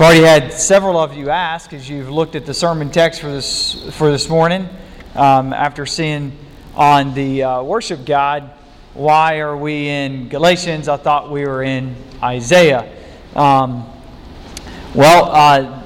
I've already had several of you ask as you've looked at the sermon text for this for this morning. Um, after seeing on the uh, worship guide, why are we in Galatians? I thought we were in Isaiah. Um, well, uh,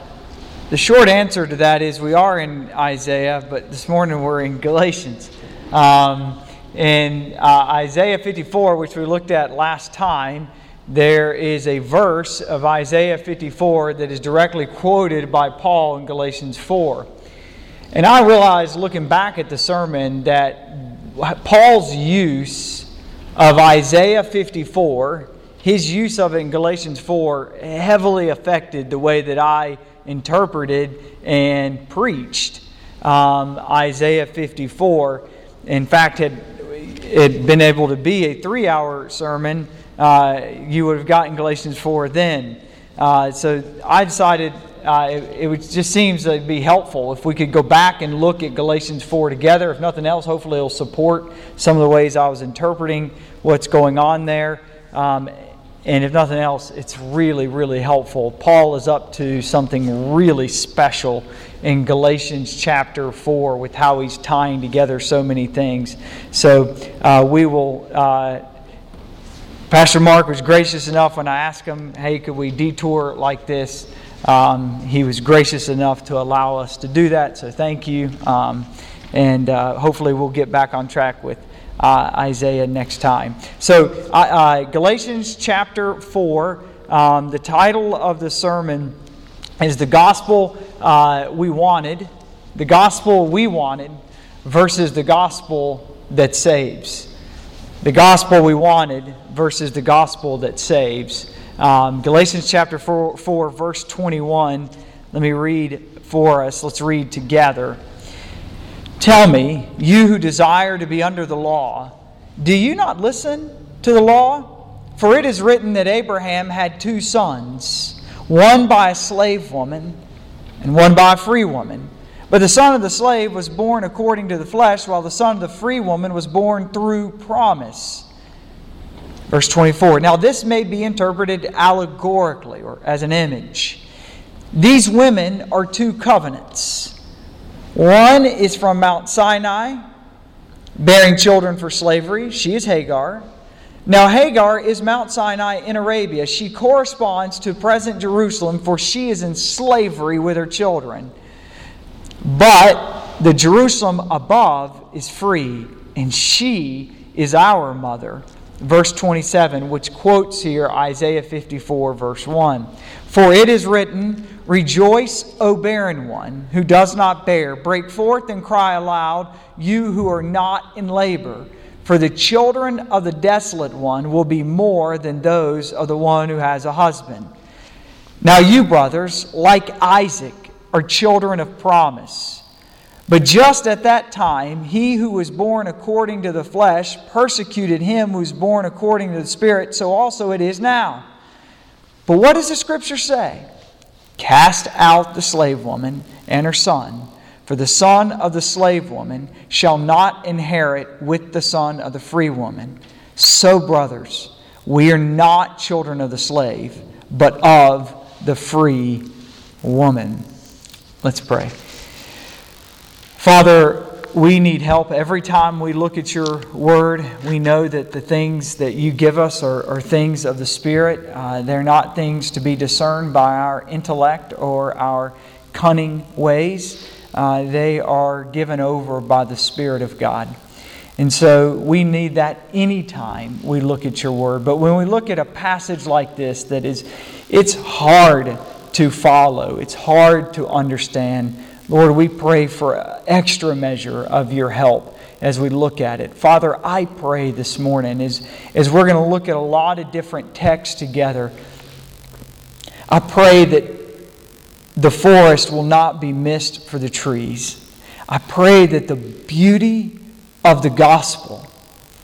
the short answer to that is we are in Isaiah, but this morning we're in Galatians. Um, in uh, Isaiah 54, which we looked at last time, there is a verse of Isaiah 54 that is directly quoted by Paul in Galatians 4. And I realized looking back at the sermon that Paul's use of Isaiah 54, his use of it in Galatians 4, heavily affected the way that I interpreted and preached um, Isaiah 54. In fact, had it been able to be a three hour sermon, uh, you would have gotten Galatians 4 then. Uh, so I decided uh, it, it just seems to be helpful if we could go back and look at Galatians 4 together. If nothing else, hopefully it'll support some of the ways I was interpreting what's going on there. Um, and if nothing else, it's really, really helpful. Paul is up to something really special in Galatians chapter 4 with how he's tying together so many things. So uh, we will. Pastor Mark was gracious enough when I asked him, hey, could we detour like this? Um, he was gracious enough to allow us to do that, so thank you. Um, and uh, hopefully we'll get back on track with uh, Isaiah next time. So, uh, Galatians chapter 4, um, the title of the sermon is The Gospel uh, We Wanted, the Gospel We Wanted versus the Gospel That Saves. The Gospel We Wanted versus the Gospel That Saves. Um, Galatians chapter 4, 4, verse 21. Let me read for us. Let's read together. Tell me, you who desire to be under the law, do you not listen to the law? For it is written that Abraham had two sons, one by a slave woman and one by a free woman. But the son of the slave was born according to the flesh, while the son of the free woman was born through promise. Verse 24. Now, this may be interpreted allegorically or as an image. These women are two covenants. One is from Mount Sinai, bearing children for slavery. She is Hagar. Now, Hagar is Mount Sinai in Arabia. She corresponds to present Jerusalem, for she is in slavery with her children. But the Jerusalem above is free, and she is our mother. Verse 27, which quotes here Isaiah 54, verse 1. For it is written, Rejoice, O barren one who does not bear. Break forth and cry aloud, you who are not in labor. For the children of the desolate one will be more than those of the one who has a husband. Now, you, brothers, like Isaac, are children of promise. But just at that time, he who was born according to the flesh persecuted him who was born according to the Spirit, so also it is now. But what does the Scripture say? Cast out the slave woman and her son, for the son of the slave woman shall not inherit with the son of the free woman. So, brothers, we are not children of the slave, but of the free woman. Let's pray. Father, we need help every time we look at your word. We know that the things that you give us are, are things of the Spirit. Uh, they're not things to be discerned by our intellect or our cunning ways. Uh, they are given over by the Spirit of God. And so we need that anytime we look at your word. But when we look at a passage like this, that is, it's hard to follow, it's hard to understand. Lord, we pray for extra measure of your help as we look at it. Father, I pray this morning as, as we're going to look at a lot of different texts together, I pray that the forest will not be missed for the trees. I pray that the beauty of the gospel,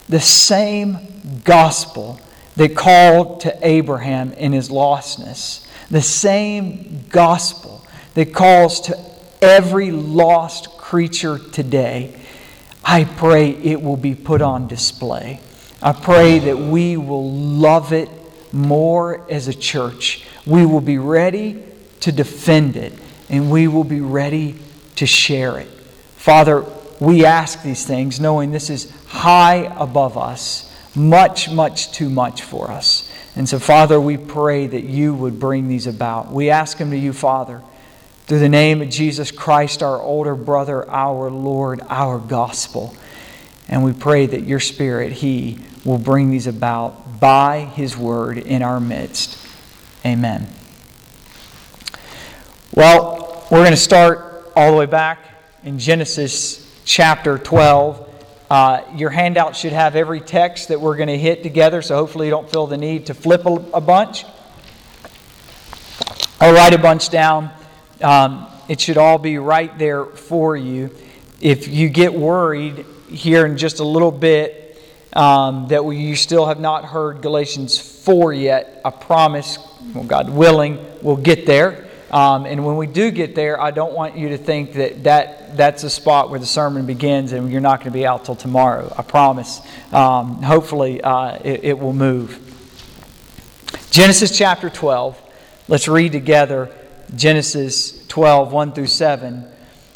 the same gospel that called to Abraham in his lostness, the same gospel that calls to every lost creature today, I pray it will be put on display. I pray that we will love it more as a church. We will be ready to defend it, and we will be ready to share it. Father, we ask these things knowing this is high above us, much, much too much for us. And so, Father, we pray that you would bring these about. We ask them to you, Father, through the name of Jesus Christ, our older brother, our Lord, our gospel. And we pray that your Spirit, He, will bring these about by His word in our midst. Amen. Well, we're going to start all the way back in Genesis chapter 12. Uh, your handout should have every text that we're going to hit together, so hopefully you don't feel the need to flip a, a bunch or write a bunch down. Um, it should all be right there for you. If you get worried here in just a little bit um, that we, you still have not heard Galatians 4 yet, I promise, well, God willing, we'll get there. Um, and when we do get there, I don't want you to think that, that that's a spot where the sermon begins and you're not going to be out till tomorrow. I promise. Um, hopefully, uh, it, it will move. Genesis chapter 12. Let's read together Genesis 12, 1 through 7.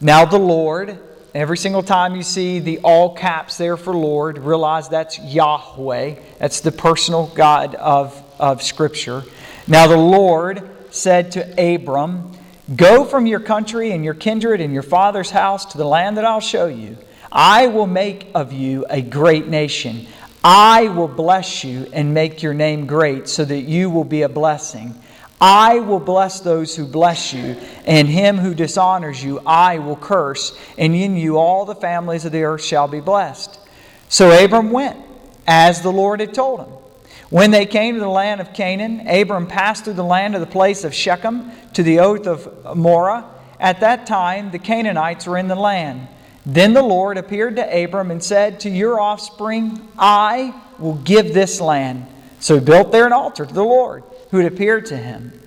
Now the Lord, every single time you see the all caps there for Lord, realize that's Yahweh. That's the personal God of, of Scripture. Now the Lord said to Abram, Go from your country and your kindred and your father's house to the land that I'll show you. I will make of you a great nation. I will bless you and make your name great so that you will be a blessing. I will bless those who bless you, and him who dishonors you I will curse, and in you all the families of the earth shall be blessed. So Abram went, as the Lord had told him. When they came to the land of Canaan, Abram passed through the land of the place of Shechem to the oak of Moreh. At that time, the Canaanites were in the land. Then the Lord appeared to Abram and said, To your offspring I will give this land. So he built there an altar to the Lord who had appeared to him.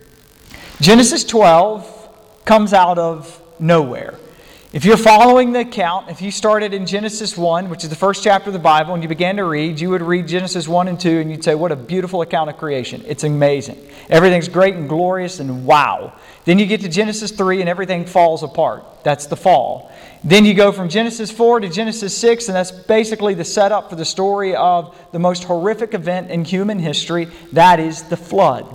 Genesis 12 comes out of nowhere. If you're following the account, if you started in Genesis 1, which is the first chapter of the Bible, and you began to read, you would read Genesis 1 and 2, and you'd say, What a beautiful account of creation. It's amazing. Everything's great and glorious, and wow. Then you get to Genesis 3, and everything falls apart. That's the fall. Then you go from Genesis 4 to Genesis 6, and that's basically the setup for the story of the most horrific event in human history that is the flood.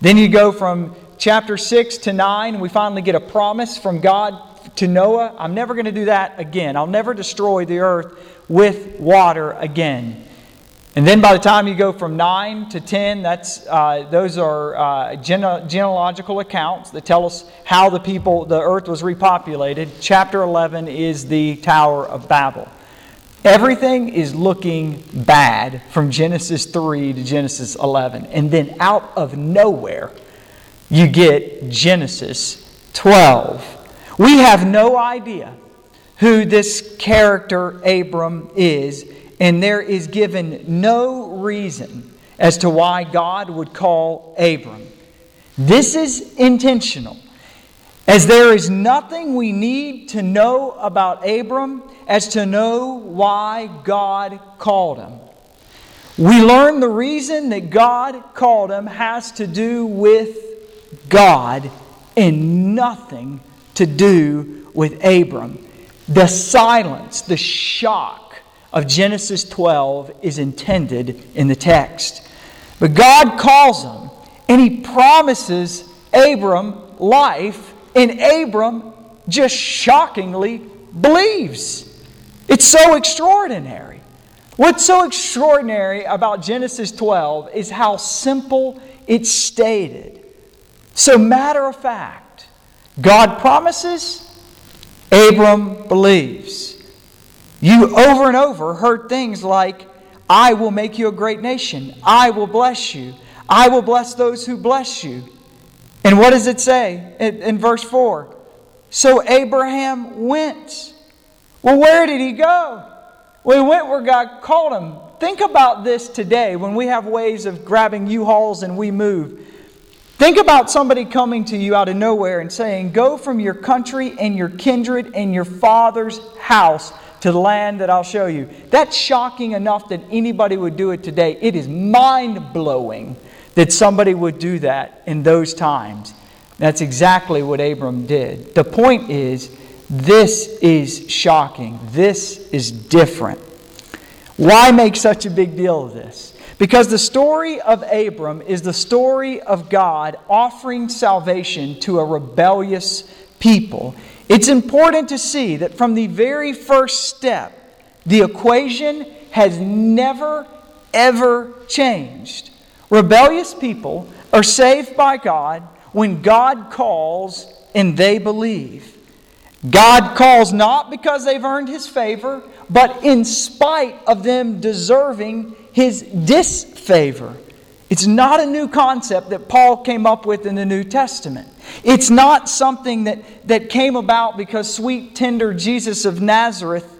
Then you go from chapter 6 to 9, and we finally get a promise from God to Noah, I'm never going to do that again. I'll never destroy the earth with water again. And then by the time you go from 9 to 10, that's, uh, those are uh, gene- genealogical accounts that tell us how the people, the earth was repopulated. Chapter 11 is the Tower of Babel. Everything is looking bad from Genesis 3 to Genesis 11. And then out of nowhere, you get Genesis 12. We have no idea who this character Abram is, and there is given no reason as to why God would call Abram. This is intentional, as there is nothing we need to know about Abram as to know why God called him. We learn the reason that God called him has to do with God and nothing to do with Abram. The silence, the shock of Genesis 12 is intended in the text. But God calls him and he promises Abram life, and Abram just shockingly believes. It's so extraordinary. What's so extraordinary about Genesis 12 is how simple it's stated. So, matter of fact, God promises, Abram believes. You over and over heard things like, I will make you a great nation. I will bless you. I will bless those who bless you. And what does it say in, in verse 4? So Abraham went. Well, where did he go? Well, he went where God called him. Think about this today when we have ways of grabbing U Hauls and we move. Think about somebody coming to you out of nowhere and saying, Go from your country and your kindred and your father's house to the land that I'll show you. That's shocking enough that anybody would do it today. It is mind blowing that somebody would do that in those times. That's exactly what Abram did. The point is, this is shocking. This is different. Why make such a big deal of this? Because the story of Abram is the story of God offering salvation to a rebellious people. It's important to see that from the very first step, the equation has never, ever changed. Rebellious people are saved by God when God calls and they believe. God calls not because they've earned his favor, but in spite of them deserving his disfavor. It's not a new concept that Paul came up with in the New Testament. It's not something that, that came about because sweet, tender Jesus of Nazareth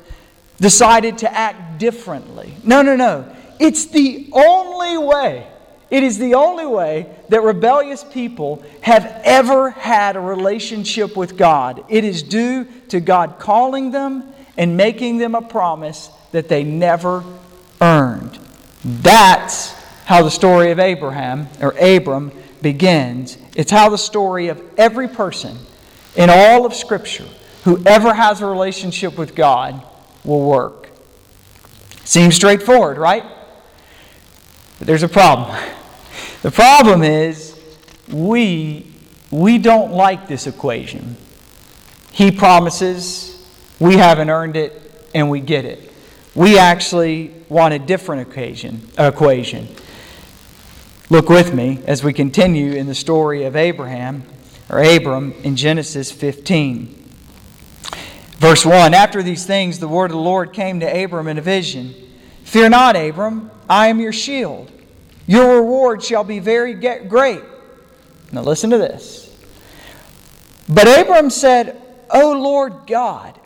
decided to act differently. No, no, no. It's the only way, it is the only way that rebellious people have ever had a relationship with God. It is due to God calling them and making them a promise that they never earned. That's how the story of Abraham or Abram begins. It's how the story of every person in all of Scripture who ever has a relationship with God will work. Seems straightforward, right? But there's a problem. The problem is we, we don't like this equation. He promises, we haven't earned it, and we get it. We actually want a different occasion, equation. Look with me as we continue in the story of Abraham or Abram in Genesis 15. Verse 1 After these things, the word of the Lord came to Abram in a vision Fear not, Abram, I am your shield. Your reward shall be very great. Now listen to this. But Abram said, O Lord God,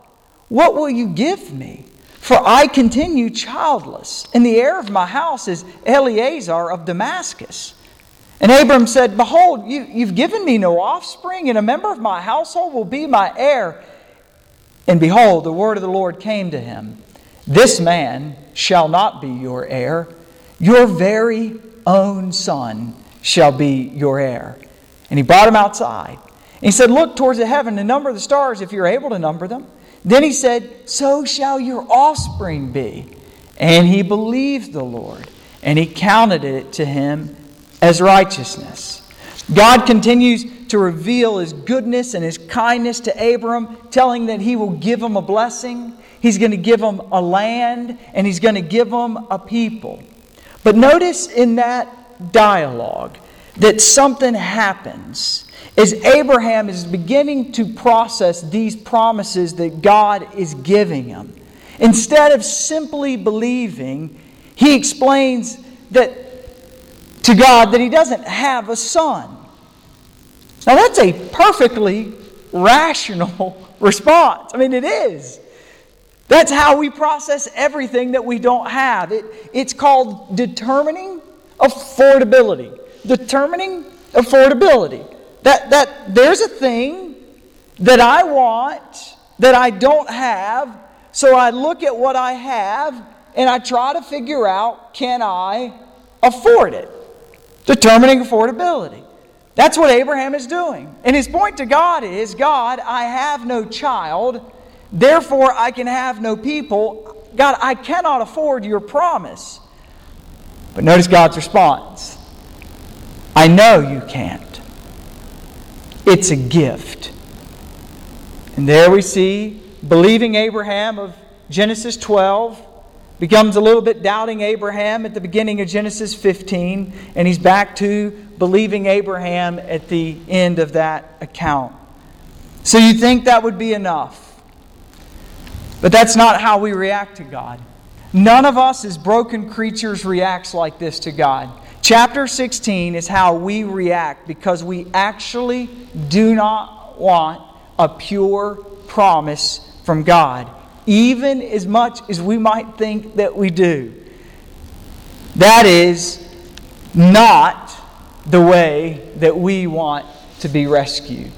what will you give me? For I continue childless, and the heir of my house is Eleazar of Damascus. And Abram said, Behold, you, you've given me no offspring, and a member of my household will be my heir. And behold, the word of the Lord came to him This man shall not be your heir, your very own son shall be your heir. And he brought him outside. And he said, Look towards the heaven and number the stars if you're able to number them. Then he said, So shall your offspring be. And he believed the Lord, and he counted it to him as righteousness. God continues to reveal his goodness and his kindness to Abram, telling that he will give him a blessing, he's going to give him a land, and he's going to give him a people. But notice in that dialogue that something happens as Abraham is beginning to process these promises that God is giving him. Instead of simply believing, he explains that to God that he doesn't have a son. Now that's a perfectly rational response. I mean it is. That's how we process everything that we don't have. It, it's called determining affordability. Determining affordability. That, that there's a thing that I want that I don't have, so I look at what I have and I try to figure out can I afford it? Determining affordability. That's what Abraham is doing. And his point to God is God, I have no child, therefore I can have no people. God, I cannot afford your promise. But notice God's response I know you can't. It's a gift. And there we see believing Abraham of Genesis 12 becomes a little bit doubting Abraham at the beginning of Genesis 15, and he's back to believing Abraham at the end of that account. So you think that would be enough. But that's not how we react to God. None of us as broken creatures reacts like this to God. Chapter 16 is how we react because we actually do not want a pure promise from God, even as much as we might think that we do. That is not the way that we want to be rescued.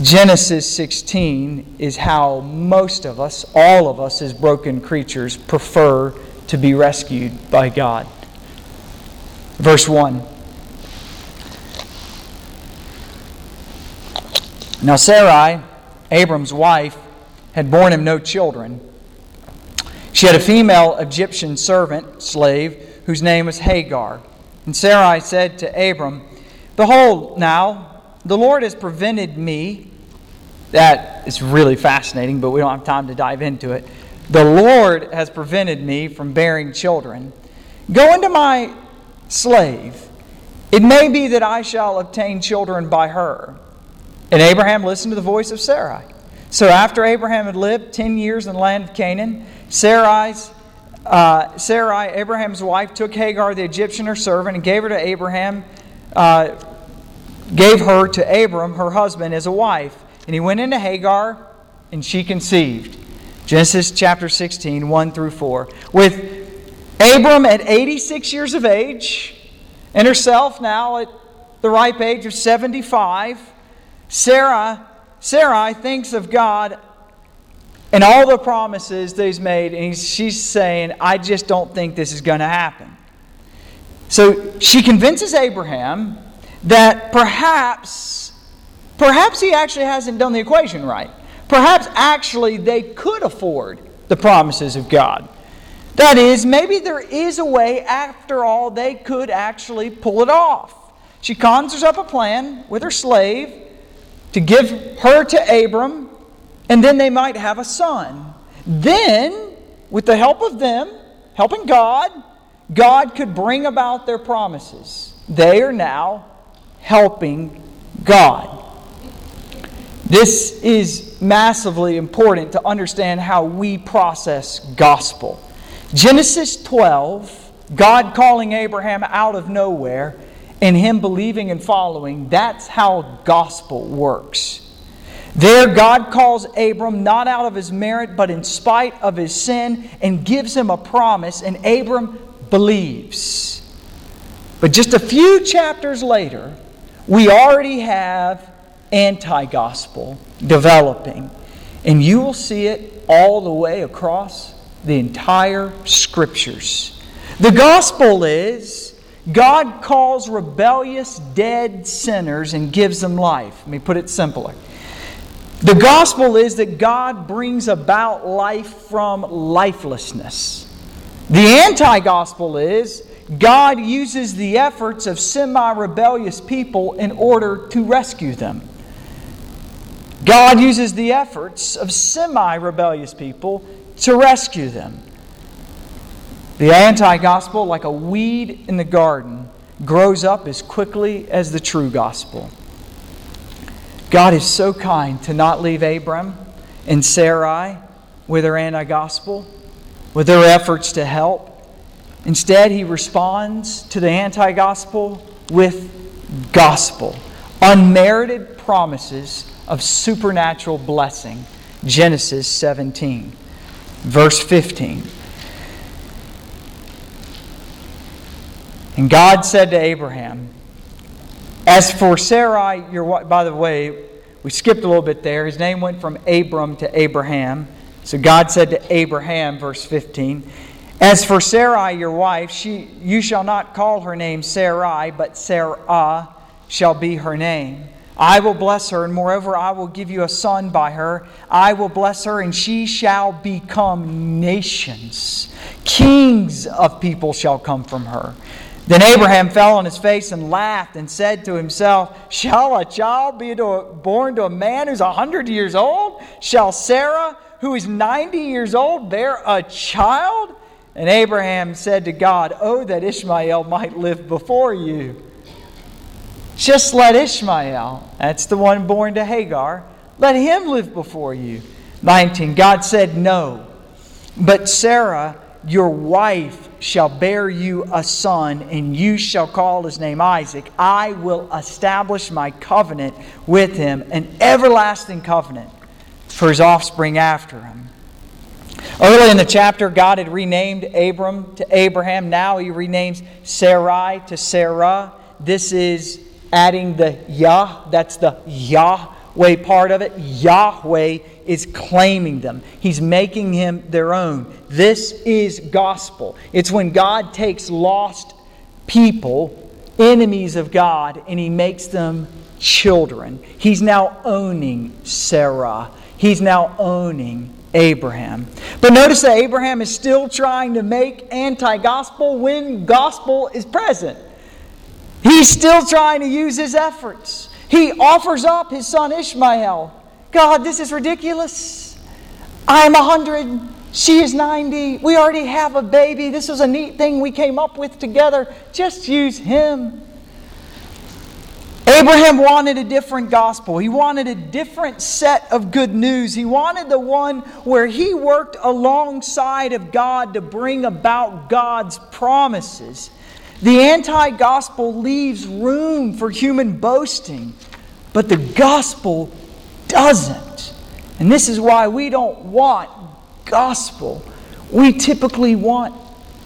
Genesis 16 is how most of us, all of us as broken creatures, prefer to be rescued by God. Verse 1 Now, Sarai, Abram's wife, had borne him no children. She had a female Egyptian servant, slave, whose name was Hagar. And Sarai said to Abram, Behold, now, the Lord has prevented me. That is really fascinating, but we don't have time to dive into it. The Lord has prevented me from bearing children. Go into my slave. It may be that I shall obtain children by her. And Abraham listened to the voice of Sarai. So after Abraham had lived 10 years in the land of Canaan, Sarai's, uh, Sarai, Abraham's wife, took Hagar the Egyptian, her servant, and gave her to Abraham, uh, gave her to Abram, her husband, as a wife. And he went into Hagar, and she conceived. Genesis chapter 16, 1 through 4. With Abram at 86 years of age, and herself now at the ripe age of 75, Sarah, Sarai thinks of God and all the promises that he's made, and she's saying, I just don't think this is going to happen. So she convinces Abraham that perhaps, perhaps he actually hasn't done the equation right. Perhaps actually they could afford the promises of God. That is, maybe there is a way, after all, they could actually pull it off. She conjures up a plan with her slave to give her to Abram, and then they might have a son. Then, with the help of them, helping God, God could bring about their promises. They are now helping God. This is massively important to understand how we process gospel. Genesis 12, God calling Abraham out of nowhere and him believing and following, that's how gospel works. There, God calls Abram not out of his merit, but in spite of his sin, and gives him a promise, and Abram believes. But just a few chapters later, we already have anti gospel developing. And you will see it all the way across the entire scriptures. The gospel is God calls rebellious, dead sinners and gives them life. Let me put it simpler. The gospel is that God brings about life from lifelessness. The anti gospel is God uses the efforts of semi rebellious people in order to rescue them. God uses the efforts of semi rebellious people to rescue them. The anti gospel, like a weed in the garden, grows up as quickly as the true gospel. God is so kind to not leave Abram and Sarai with their anti gospel, with their efforts to help. Instead, he responds to the anti gospel with gospel, unmerited promises of supernatural blessing. Genesis 17 verse 15. And God said to Abraham, As for Sarai, your by the way, we skipped a little bit there. His name went from Abram to Abraham. So God said to Abraham, verse 15, As for Sarai, your wife, she, you shall not call her name Sarai, but Sarah shall be her name. I will bless her, and moreover, I will give you a son by her. I will bless her, and she shall become nations. Kings of people shall come from her. Then Abraham fell on his face and laughed and said to himself, Shall a child be born to a man who's a hundred years old? Shall Sarah, who is ninety years old, bear a child? And Abraham said to God, Oh, that Ishmael might live before you. Just let Ishmael, that's the one born to Hagar, let him live before you. 19. God said, No. But Sarah, your wife, shall bear you a son, and you shall call his name Isaac. I will establish my covenant with him, an everlasting covenant for his offspring after him. Early in the chapter, God had renamed Abram to Abraham. Now he renames Sarai to Sarah. This is adding the Yah, that's the Yahweh part of it. Yahweh is claiming them, He's making him their own. This is gospel. It's when God takes lost people, enemies of God, and He makes them children. He's now owning Sarah. He's now owning Abraham. But notice that Abraham is still trying to make anti gospel when gospel is present. He's still trying to use his efforts. He offers up his son Ishmael. God, this is ridiculous. I'm 100. She is 90. We already have a baby. This was a neat thing we came up with together. Just use him. Abraham wanted a different gospel. He wanted a different set of good news. He wanted the one where he worked alongside of God to bring about God's promises. The anti gospel leaves room for human boasting, but the gospel doesn't. And this is why we don't want gospel. We typically want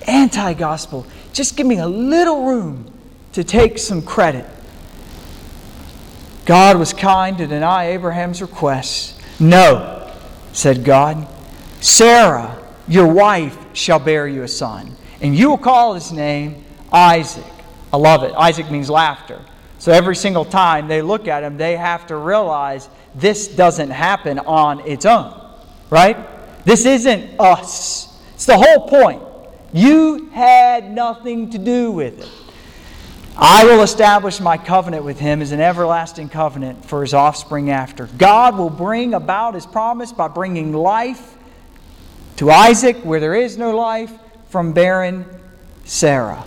anti gospel. Just give me a little room to take some credit. God was kind to deny Abraham's request. No, said God. Sarah, your wife, shall bear you a son, and you will call his name Isaac. I love it. Isaac means laughter. So every single time they look at him, they have to realize this doesn't happen on its own, right? This isn't us. It's the whole point. You had nothing to do with it. I will establish my covenant with him as an everlasting covenant for his offspring after. God will bring about his promise by bringing life to Isaac where there is no life from barren Sarah.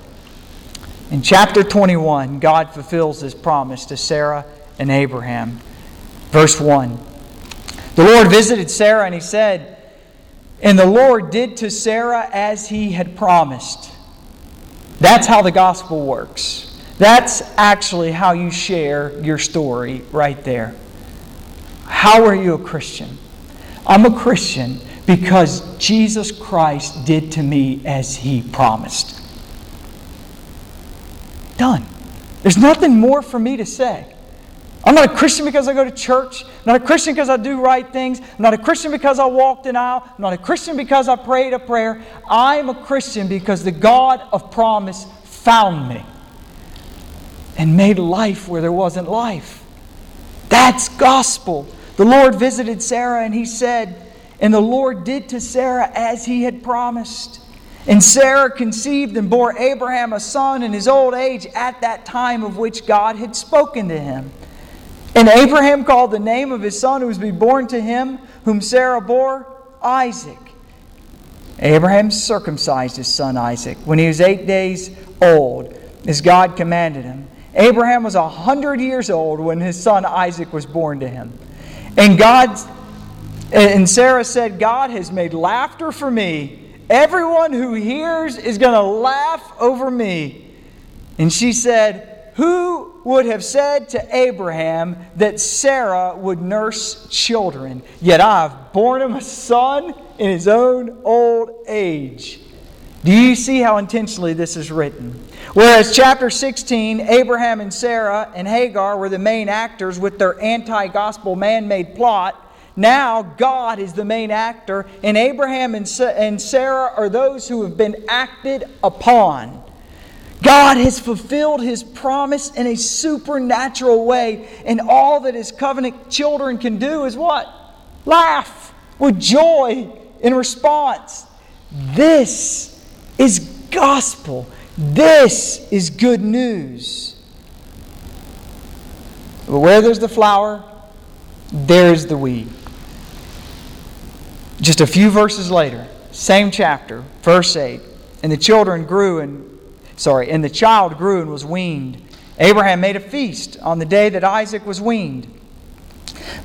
In chapter 21, God fulfills his promise to Sarah and Abraham. Verse 1 The Lord visited Sarah and he said, And the Lord did to Sarah as he had promised. That's how the gospel works. That's actually how you share your story right there. How are you a Christian? I'm a Christian because Jesus Christ did to me as he promised. Done. There's nothing more for me to say. I'm not a Christian because I go to church. I'm not a Christian because I do right things. I'm not a Christian because I walked an aisle. I'm not a Christian because I prayed a prayer. I'm a Christian because the God of promise found me and made life where there wasn't life. That's gospel. The Lord visited Sarah and he said, And the Lord did to Sarah as he had promised. And Sarah conceived and bore Abraham a son in his old age at that time of which God had spoken to him. And Abraham called the name of his son who was to be born to him, whom Sarah bore, Isaac. Abraham circumcised his son Isaac when he was eight days old, as God commanded him. Abraham was a hundred years old when his son Isaac was born to him. And God and Sarah said, God has made laughter for me. Everyone who hears is going to laugh over me. And she said, Who would have said to Abraham that Sarah would nurse children? Yet I've borne him a son in his own old age. Do you see how intentionally this is written? Whereas chapter 16, Abraham and Sarah and Hagar were the main actors with their anti gospel man made plot, now God is the main actor, and Abraham and Sarah are those who have been acted upon. God has fulfilled his promise in a supernatural way, and all that his covenant children can do is what? Laugh with joy in response. This is gospel. This is good news. But where there's the flower, there's the weed. Just a few verses later, same chapter, verse 8. And the children grew and, sorry, and the child grew and was weaned. Abraham made a feast on the day that Isaac was weaned.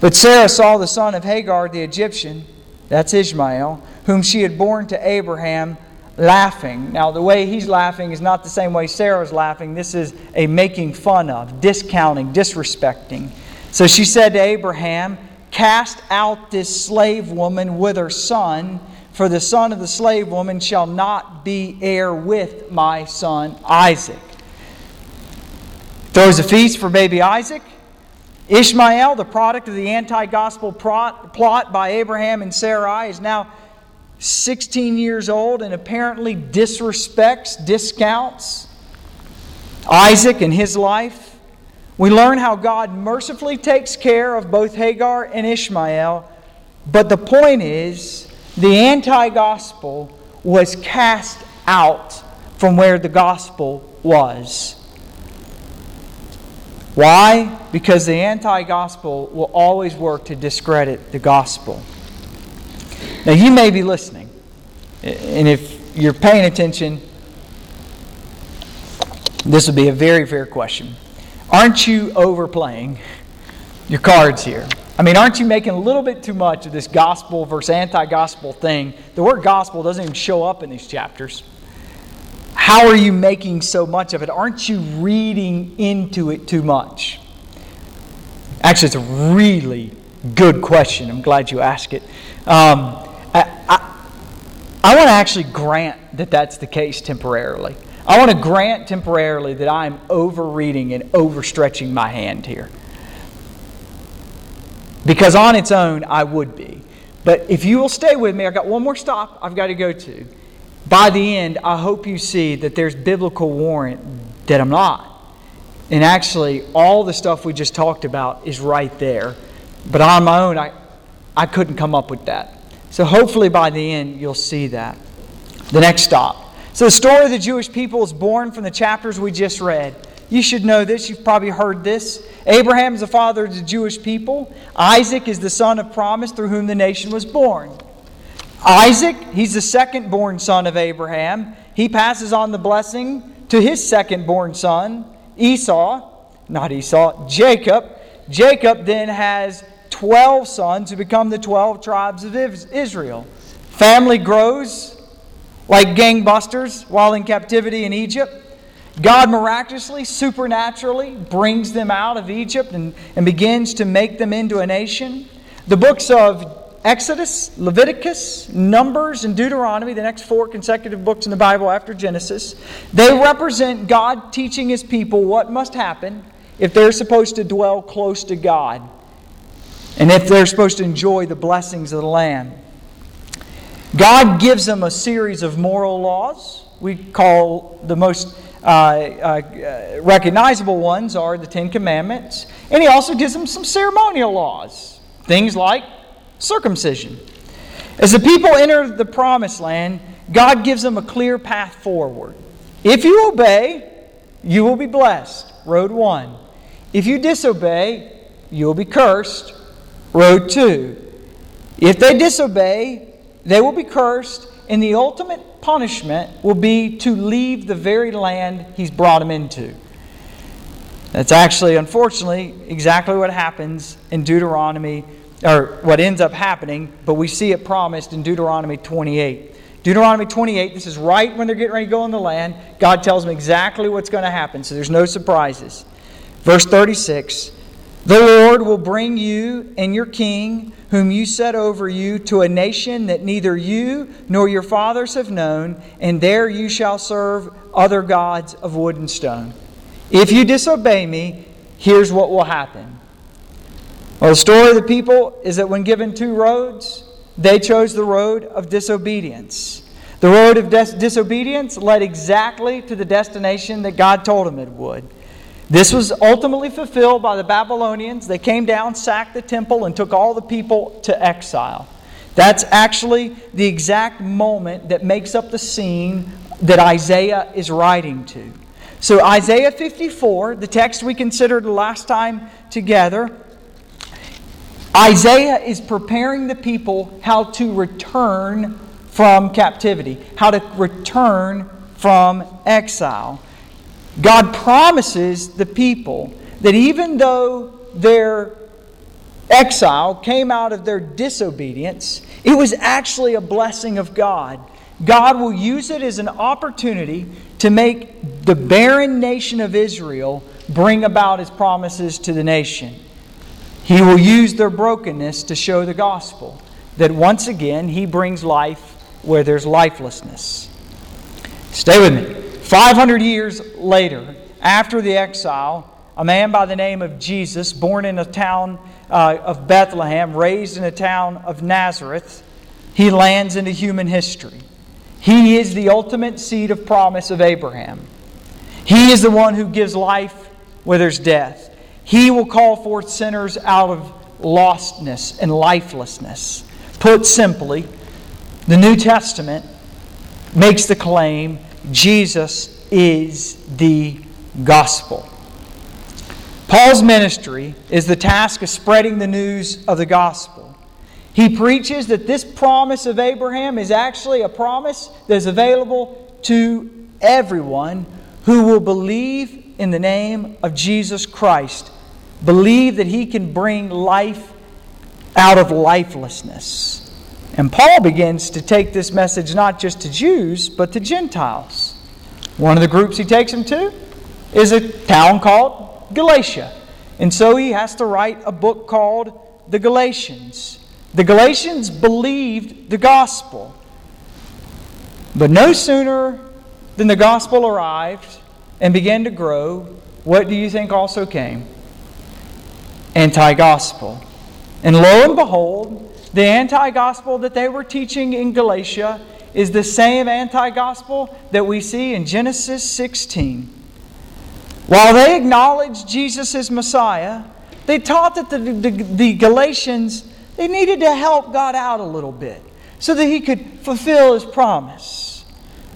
But Sarah saw the son of Hagar the Egyptian, that's Ishmael, whom she had borne to Abraham laughing. Now, the way he's laughing is not the same way Sarah's laughing. This is a making fun of, discounting, disrespecting. So she said to Abraham, Cast out this slave woman with her son, for the son of the slave woman shall not be heir with my son Isaac. Throws a feast for baby Isaac. Ishmael, the product of the anti gospel plot by Abraham and Sarai, is now 16 years old and apparently disrespects, discounts Isaac and his life. We learn how God mercifully takes care of both Hagar and Ishmael. But the point is, the anti gospel was cast out from where the gospel was. Why? Because the anti gospel will always work to discredit the gospel. Now, you may be listening, and if you're paying attention, this would be a very fair question. Aren't you overplaying your cards here? I mean, aren't you making a little bit too much of this gospel versus anti gospel thing? The word gospel doesn't even show up in these chapters. How are you making so much of it? Aren't you reading into it too much? Actually, it's a really good question. I'm glad you asked it. Um, I, I, I want to actually grant that that's the case temporarily. I want to grant temporarily that I'm overreading and overstretching my hand here. Because on its own, I would be. But if you will stay with me, I've got one more stop I've got to go to. By the end, I hope you see that there's biblical warrant that I'm not. And actually, all the stuff we just talked about is right there. But on my own, I, I couldn't come up with that. So hopefully by the end, you'll see that. The next stop. So the story of the Jewish people is born from the chapters we just read. You should know this. You've probably heard this. Abraham is the father of the Jewish people. Isaac is the son of promise through whom the nation was born. Isaac, he's the second born son of Abraham. He passes on the blessing to his second born son, Esau, not Esau, Jacob. Jacob then has 12 sons who become the 12 tribes of Israel. Family grows like gangbusters while in captivity in Egypt. God miraculously, supernaturally brings them out of Egypt and, and begins to make them into a nation. The books of Exodus, Leviticus, Numbers, and Deuteronomy, the next four consecutive books in the Bible after Genesis, they represent God teaching His people what must happen if they're supposed to dwell close to God and if they're supposed to enjoy the blessings of the land. God gives them a series of moral laws. We call the most uh, uh, recognizable ones are the Ten Commandments. And he also gives them some ceremonial laws, things like circumcision. As the people enter the promised land, God gives them a clear path forward. If you obey, you will be blessed. Road one. If you disobey, you will be cursed. Road two. If they disobey, they will be cursed, and the ultimate punishment will be to leave the very land He's brought them into. That's actually, unfortunately, exactly what happens in Deuteronomy or what ends up happening, but we see it promised in Deuteronomy 28. Deuteronomy 28, this is right when they're getting ready to go in the land. God tells them exactly what's going to happen, so there's no surprises. Verse 36 The Lord will bring you and your king, whom you set over you, to a nation that neither you nor your fathers have known, and there you shall serve other gods of wood and stone. If you disobey me, here's what will happen. Well, the story of the people is that when given two roads, they chose the road of disobedience. The road of dis- disobedience led exactly to the destination that God told them it would. This was ultimately fulfilled by the Babylonians. They came down, sacked the temple, and took all the people to exile. That's actually the exact moment that makes up the scene that Isaiah is writing to. So, Isaiah 54, the text we considered last time together, Isaiah is preparing the people how to return from captivity, how to return from exile. God promises the people that even though their exile came out of their disobedience, it was actually a blessing of God. God will use it as an opportunity to make the barren nation of Israel bring about his promises to the nation. He will use their brokenness to show the gospel that once again He brings life where there's lifelessness. Stay with me. 500 years later, after the exile, a man by the name of Jesus, born in a town uh, of Bethlehem, raised in a town of Nazareth, he lands into human history. He is the ultimate seed of promise of Abraham. He is the one who gives life where there's death. He will call forth sinners out of lostness and lifelessness. Put simply, the New Testament makes the claim Jesus is the gospel. Paul's ministry is the task of spreading the news of the gospel. He preaches that this promise of Abraham is actually a promise that is available to everyone who will believe in the name of Jesus Christ, believe that he can bring life out of lifelessness. And Paul begins to take this message not just to Jews, but to Gentiles. One of the groups he takes them to is a town called Galatia. And so he has to write a book called the Galatians. The Galatians believed the gospel. But no sooner than the gospel arrived and began to grow, what do you think also came? Anti gospel. And lo and behold, the anti gospel that they were teaching in Galatia is the same anti gospel that we see in Genesis 16. While they acknowledged Jesus as Messiah, they taught that the, the, the, Galatians they needed to help God out a little bit so that he could fulfill his promise.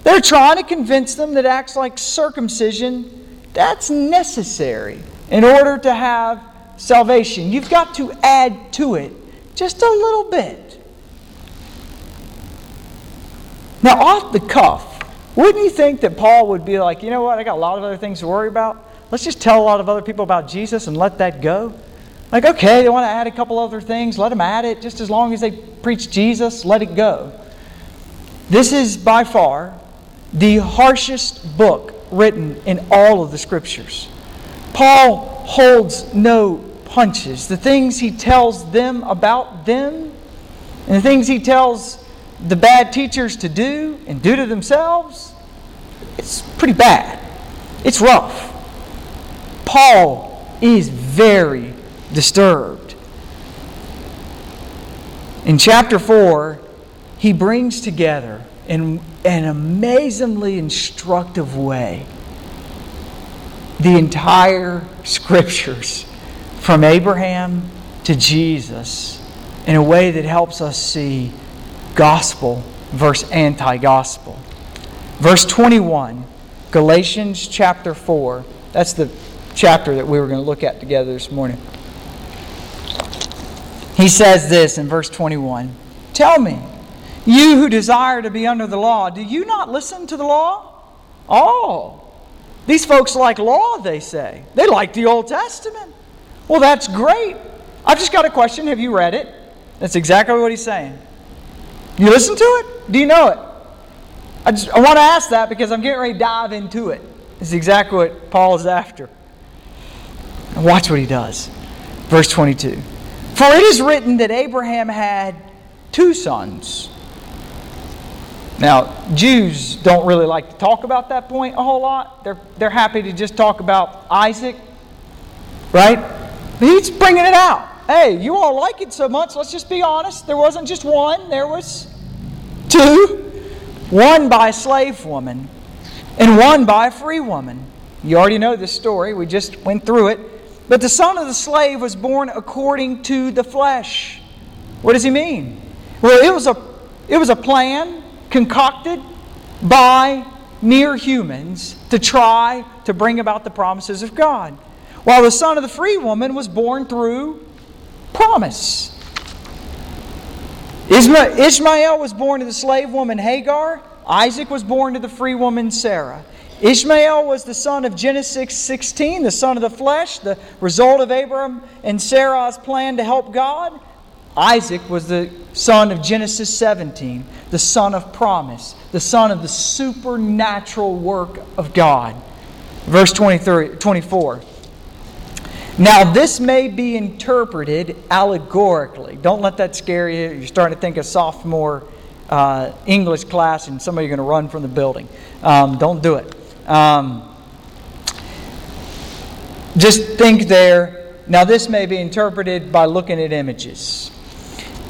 They're trying to convince them that acts like circumcision that's necessary in order to have salvation. You've got to add to it just a little bit. Now, off the cuff, wouldn't you think that Paul would be like, you know what, I got a lot of other things to worry about? Let's just tell a lot of other people about Jesus and let that go? Like, okay, they want to add a couple other things, let them add it. Just as long as they preach Jesus, let it go. This is by far the harshest book written in all of the scriptures. Paul holds no punches, the things he tells them about them, and the things he tells the bad teachers to do and do to themselves, it's pretty bad. It's rough. Paul is very disturbed. In chapter 4, he brings together in an amazingly instructive way the entire scriptures from Abraham to Jesus in a way that helps us see gospel versus anti gospel. Verse 21, Galatians chapter 4. That's the chapter that we were going to look at together this morning. He says this in verse 21 Tell me, you who desire to be under the law, do you not listen to the law? Oh, these folks like law, they say. They like the Old Testament. Well, that's great. I've just got a question. Have you read it? That's exactly what he's saying. You listen to it? Do you know it? I, just, I want to ask that because I'm getting ready to dive into it. It's exactly what Paul is after. And watch what he does. Verse 22. For it is written that Abraham had two sons. Now, Jews don't really like to talk about that point a whole lot. They're, they're happy to just talk about Isaac, right? He's bringing it out. Hey, you all like it so much. Let's just be honest. There wasn't just one, there was two. One by a slave woman, and one by a free woman. You already know this story. We just went through it. But the son of the slave was born according to the flesh. What does he mean? Well, it was a, it was a plan concocted by mere humans to try to bring about the promises of God while the son of the free woman was born through promise. Ishmael was born to the slave woman Hagar. Isaac was born to the free woman Sarah. Ishmael was the son of Genesis 16, the son of the flesh, the result of Abram and Sarah's plan to help God. Isaac was the son of Genesis 17, the son of promise, the son of the supernatural work of God. Verse 23, 24. Now, this may be interpreted allegorically. Don't let that scare you. You're starting to think of sophomore uh, English class and somebody's going to run from the building. Um, don't do it. Um, just think there. Now, this may be interpreted by looking at images.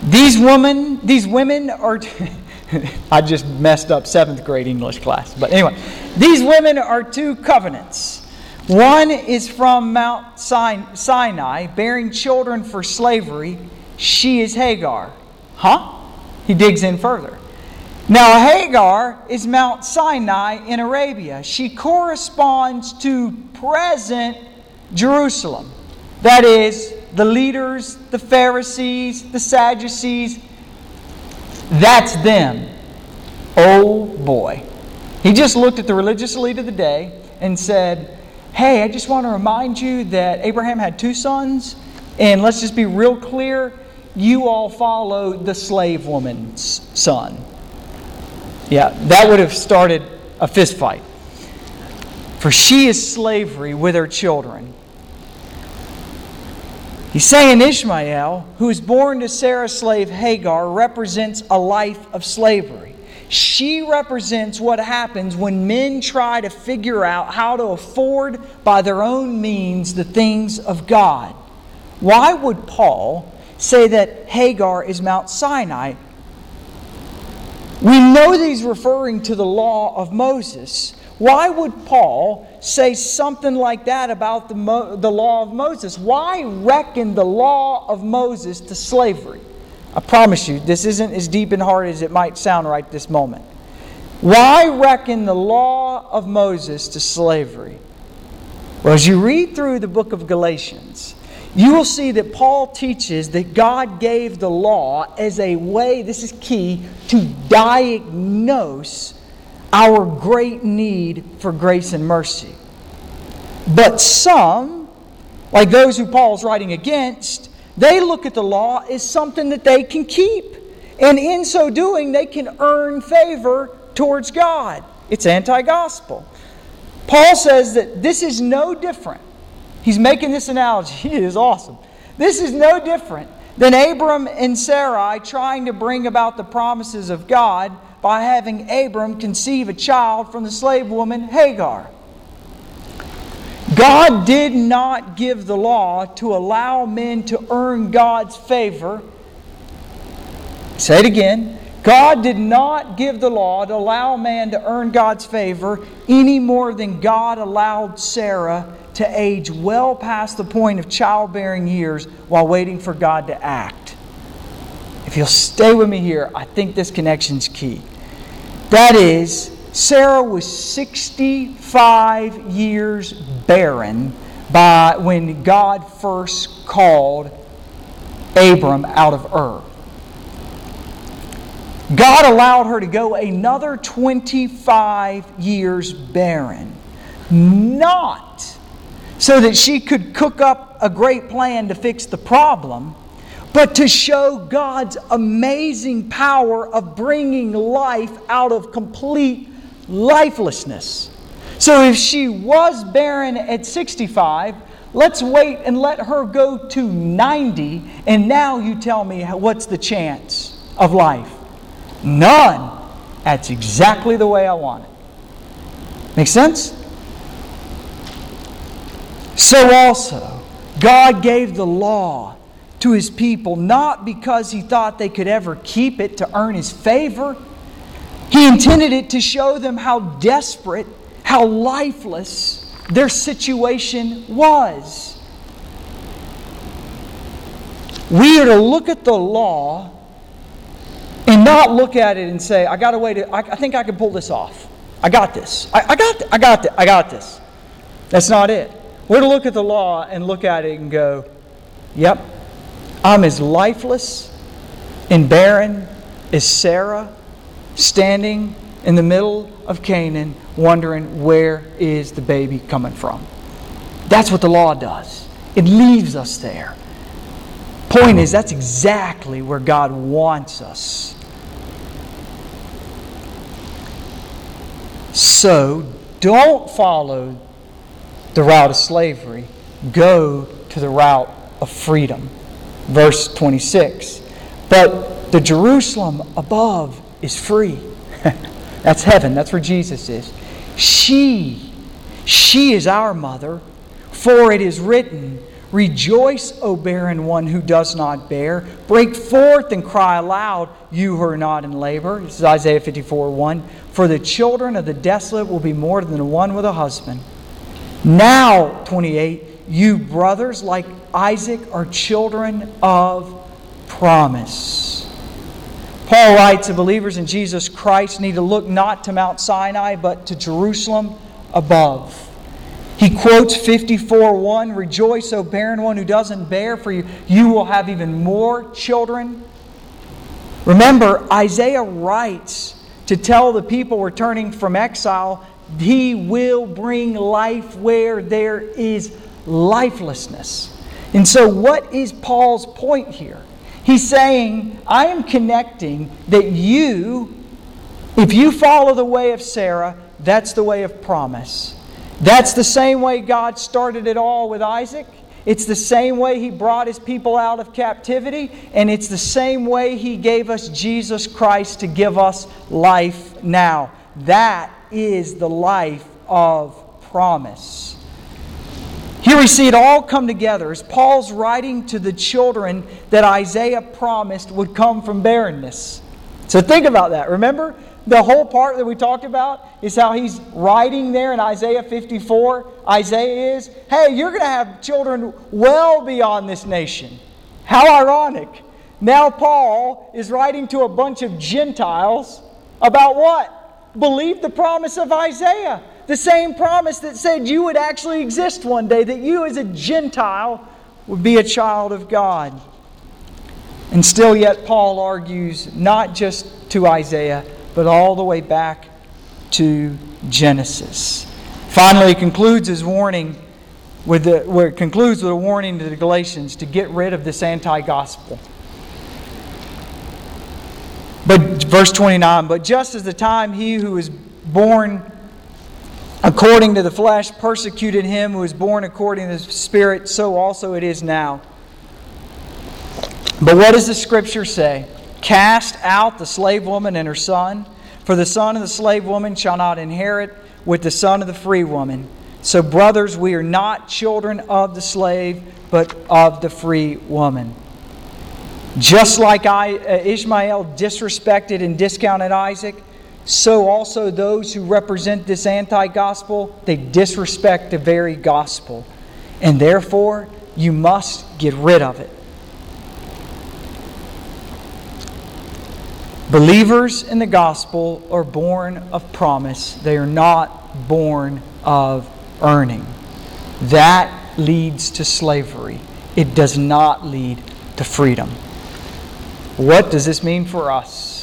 These women, these women are. I just messed up seventh grade English class. But anyway, these women are two covenants One is from Mount Sinai, bearing children for slavery. She is Hagar. Huh? He digs in further. Now, Hagar is Mount Sinai in Arabia. She corresponds to present Jerusalem. That is, the leaders, the Pharisees, the Sadducees. That's them. Oh boy. He just looked at the religious elite of the day and said, Hey, I just want to remind you that Abraham had two sons, and let's just be real clear you all follow the slave woman's son. Yeah, that would have started a fist fight. For she is slavery with her children. He's saying Ishmael, who was born to Sarah's slave Hagar, represents a life of slavery. She represents what happens when men try to figure out how to afford by their own means the things of God. Why would Paul say that Hagar is Mount Sinai? We know that he's referring to the law of Moses. Why would Paul say something like that about the, Mo- the law of Moses? Why reckon the law of Moses to slavery? I promise you, this isn't as deep and hard as it might sound right this moment. Why reckon the law of Moses to slavery? Well, as you read through the book of Galatians, you will see that Paul teaches that God gave the law as a way, this is key, to diagnose our great need for grace and mercy. But some, like those who Paul's writing against, they look at the law as something that they can keep. And in so doing, they can earn favor towards God. It's anti gospel. Paul says that this is no different. He's making this analogy. It is awesome. This is no different than Abram and Sarai trying to bring about the promises of God by having Abram conceive a child from the slave woman Hagar. God did not give the law to allow men to earn God's favor. Say it again. God did not give the law to allow man to earn God's favor any more than God allowed Sarah to age well past the point of childbearing years while waiting for God to act. If you'll stay with me here, I think this connection's key. That is, Sarah was 65 years barren by when God first called Abram out of Ur. God allowed her to go another 25 years barren, not so that she could cook up a great plan to fix the problem, but to show God's amazing power of bringing life out of complete lifelessness. So if she was barren at 65, let's wait and let her go to 90, and now you tell me what's the chance of life? None. That's exactly the way I want it. Make sense? So also, God gave the law to his people not because he thought they could ever keep it to earn his favor he intended it to show them how desperate, how lifeless their situation was. We are to look at the law and not look at it and say, I got a way to, I, I think I can pull this off. I got this. I, I got, th- I got, th- I got this. That's not it. We're to look at the law and look at it and go, yep, I'm as lifeless and barren as Sarah standing in the middle of Canaan, wondering where is the baby coming from. That's what the law does. It leaves us there. Point is, that's exactly where God wants us. So, don't follow the route of slavery. Go to the route of freedom. Verse 26. But the Jerusalem above is free. That's heaven. That's where Jesus is. She, she is our mother, for it is written, Rejoice, O barren one who does not bear. Break forth and cry aloud, you who are not in labor. This is Isaiah 54 1. For the children of the desolate will be more than one with a husband. Now, 28, you brothers, like Isaac, are children of promise. Paul writes the believers in Jesus Christ need to look not to Mount Sinai, but to Jerusalem above. He quotes 54 1 Rejoice, O barren one who doesn't bear, for you, you will have even more children. Remember, Isaiah writes to tell the people returning from exile, He will bring life where there is lifelessness. And so, what is Paul's point here? He's saying, I am connecting that you, if you follow the way of Sarah, that's the way of promise. That's the same way God started it all with Isaac. It's the same way He brought His people out of captivity, and it's the same way He gave us Jesus Christ to give us life now. That is the life of promise. Here we see it all come together as Paul's writing to the children that Isaiah promised would come from barrenness. So think about that. Remember, the whole part that we talked about is how he's writing there in Isaiah 54. Isaiah is, hey, you're going to have children well beyond this nation. How ironic. Now, Paul is writing to a bunch of Gentiles about what? Believe the promise of Isaiah. The same promise that said you would actually exist one day, that you as a Gentile would be a child of God. And still, yet, Paul argues not just to Isaiah, but all the way back to Genesis. Finally, he concludes his warning with the, where it concludes with a warning to the Galatians to get rid of this anti gospel. But verse 29 But just as the time he who is born according to the flesh persecuted him who was born according to the Spirit, so also it is now. But what does the Scripture say? Cast out the slave woman and her son, for the son of the slave woman shall not inherit with the son of the free woman. So, brothers, we are not children of the slave, but of the free woman. Just like I, uh, Ishmael disrespected and discounted Isaac, so also those who represent this anti gospel, they disrespect the very gospel. And therefore, you must get rid of it. Believers in the gospel are born of promise, they are not born of earning. That leads to slavery, it does not lead to freedom. What does this mean for us?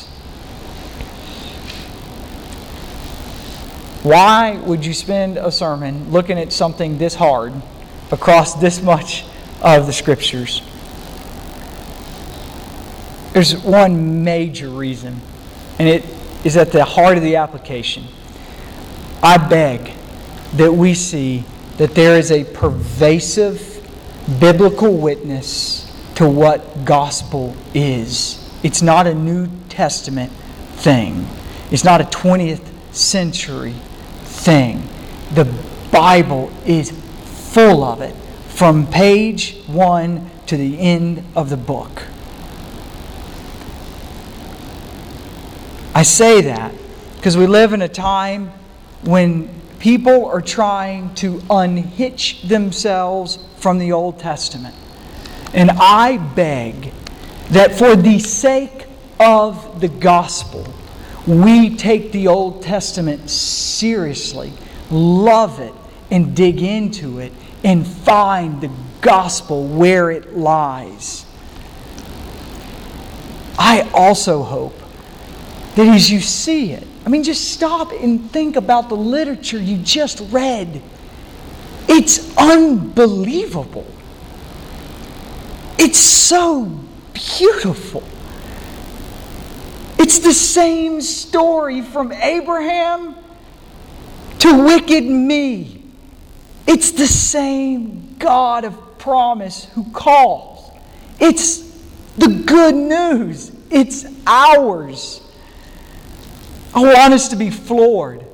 Why would you spend a sermon looking at something this hard across this much of the scriptures? There's one major reason, and it is at the heart of the application. I beg that we see that there is a pervasive biblical witness to what gospel is. It's not a New Testament thing, it's not a 20th century thing. The Bible is full of it from page one to the end of the book. I say that because we live in a time when people are trying to unhitch themselves from the Old Testament. And I beg that for the sake of the gospel, we take the Old Testament seriously, love it, and dig into it, and find the gospel where it lies. I also hope that as you see it, I mean, just stop and think about the literature you just read. It's unbelievable. It's so beautiful. It's the same story from Abraham to wicked me. It's the same God of promise who calls. It's the good news. It's ours. I want us to be floored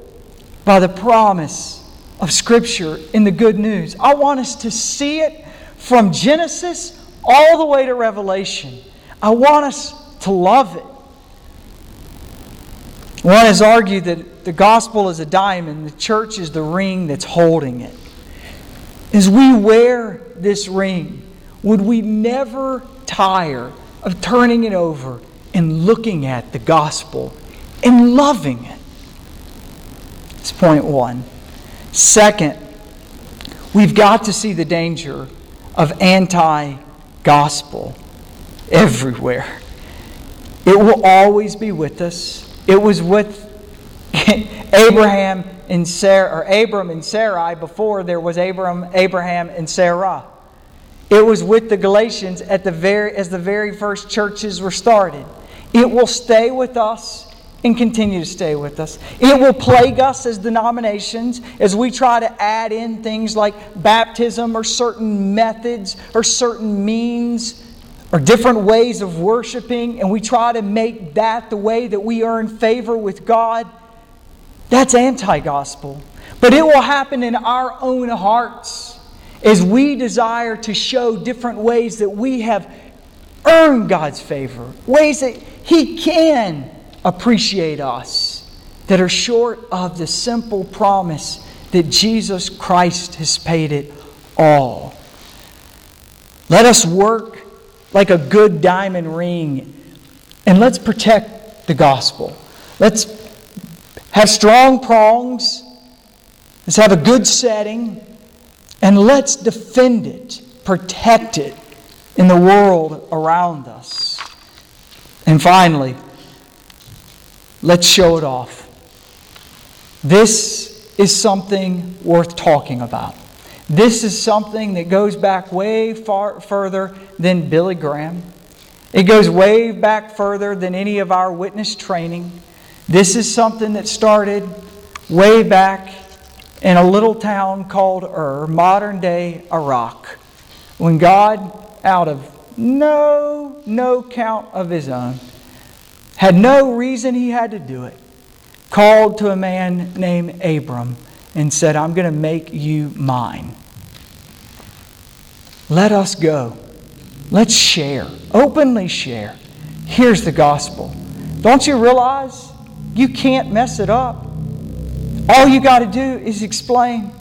by the promise of Scripture in the good news. I want us to see it from Genesis all the way to Revelation. I want us to love it. One has argued that the gospel is a diamond, the church is the ring that's holding it. as we wear this ring, would we never tire of turning it over and looking at the gospel and loving it? That's point one. Second, we've got to see the danger of anti gospel everywhere. It will always be with us. It was with Abraham and Sarah, or Abram and Sarai before there was Abram, Abraham and Sarah. It was with the Galatians at the very, as the very first churches were started. It will stay with us and continue to stay with us. It will plague us as denominations as we try to add in things like baptism or certain methods or certain means or different ways of worshiping, and we try to make that the way that we earn favor with God. That's anti gospel. But it will happen in our own hearts as we desire to show different ways that we have earned God's favor, ways that He can appreciate us, that are short of the simple promise that Jesus Christ has paid it all. Let us work like a good diamond ring and let's protect the gospel. Let's have strong prongs. Let's have a good setting. And let's defend it, protect it in the world around us. And finally, let's show it off. This is something worth talking about. This is something that goes back way far further than Billy Graham. It goes way back further than any of our witness training. This is something that started way back in a little town called Ur, modern day Iraq, when God, out of no, no count of his own, had no reason he had to do it, called to a man named Abram and said, I'm going to make you mine. Let us go. Let's share, openly share. Here's the gospel. Don't you realize you can't mess it up. All you got to do is explain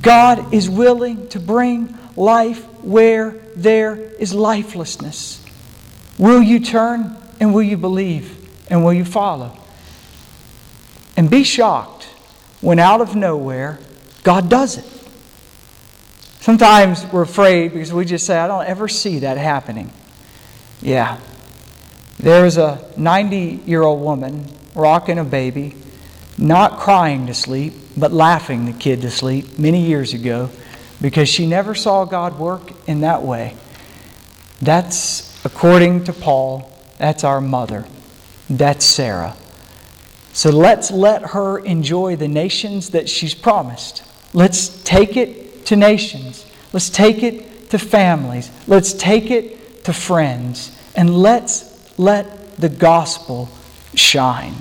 God is willing to bring life where there is lifelessness. Will you turn and will you believe and will you follow? And be shocked when out of nowhere God does it. Sometimes we're afraid because we just say, I don't ever see that happening. Yeah. There was a 90 year old woman rocking a baby, not crying to sleep, but laughing the kid to sleep many years ago because she never saw God work in that way. That's, according to Paul, that's our mother. That's Sarah. So let's let her enjoy the nations that she's promised. Let's take it to nations. Let's take it to families. Let's take it to friends. And let's let the gospel shine.